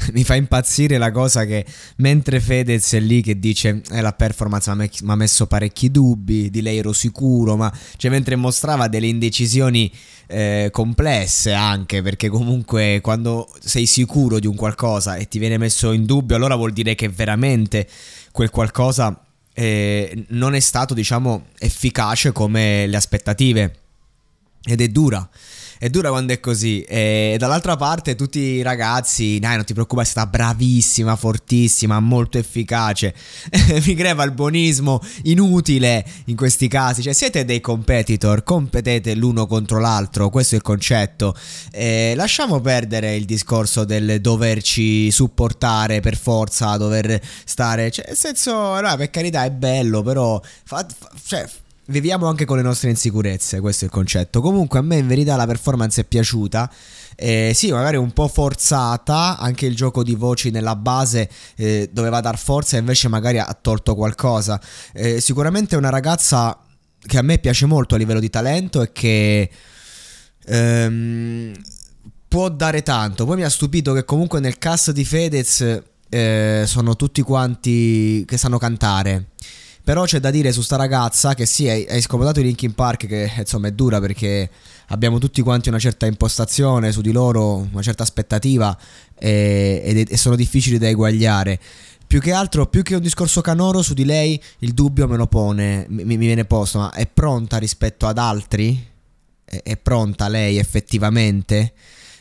mi fa impazzire la cosa che mentre Fedez è lì che dice eh, la performance mi ha messo parecchi dubbi, di lei ero sicuro, ma cioè mentre mostrava delle indecisioni eh, complesse anche, perché comunque quando sei sicuro di un qualcosa e ti viene messo in dubbio, allora vuol dire che veramente quel qualcosa eh, non è stato, diciamo, efficace come le aspettative. Ed è dura è dura quando è così. E dall'altra parte tutti i ragazzi, dai non ti preoccupare, è stata bravissima, fortissima, molto efficace. Mi crea il buonismo inutile in questi casi. Cioè siete dei competitor, competete l'uno contro l'altro, questo è il concetto. E lasciamo perdere il discorso del doverci supportare per forza, dover stare... Cioè, nel senso, no, per carità è bello, però... Fa, fa, cioè, viviamo anche con le nostre insicurezze, questo è il concetto. Comunque a me in verità la performance è piaciuta. Eh, sì, magari un po' forzata, anche il gioco di voci nella base eh, doveva dar forza e invece magari ha tolto qualcosa. Eh, sicuramente è una ragazza che a me piace molto a livello di talento e che ehm, può dare tanto. Poi mi ha stupito che comunque nel cast di Fedez eh, sono tutti quanti che sanno cantare. Però c'è da dire su sta ragazza che sì, hai, scomodato i Linkin Park, che insomma è dura perché abbiamo tutti quanti una certa impostazione su di loro, una certa aspettativa e, e, e sono difficili da eguagliare. Più che altro, più che un discorso canoro su di lei, il dubbio me lo pone, mi, mi viene posto, ma è pronta rispetto ad altri? È, è pronta lei effettivamente?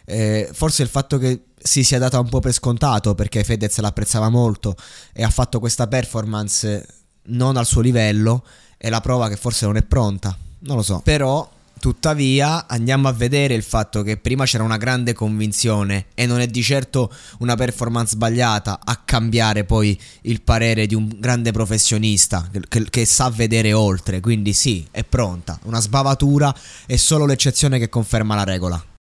Eh, forse il fatto che si sia data un po' per scontato perché Fedez l'apprezzava molto e ha fatto questa performance non al suo livello è la prova che forse non è pronta. Non lo so. Però Tuttavia andiamo a vedere il fatto che prima c'era una grande convinzione e non è di certo una performance sbagliata a cambiare poi il parere di un grande professionista che, che, sa vedere oltre, quindi sì, è pronta. Una sbavatura è solo l'eccezione che conferma la regola.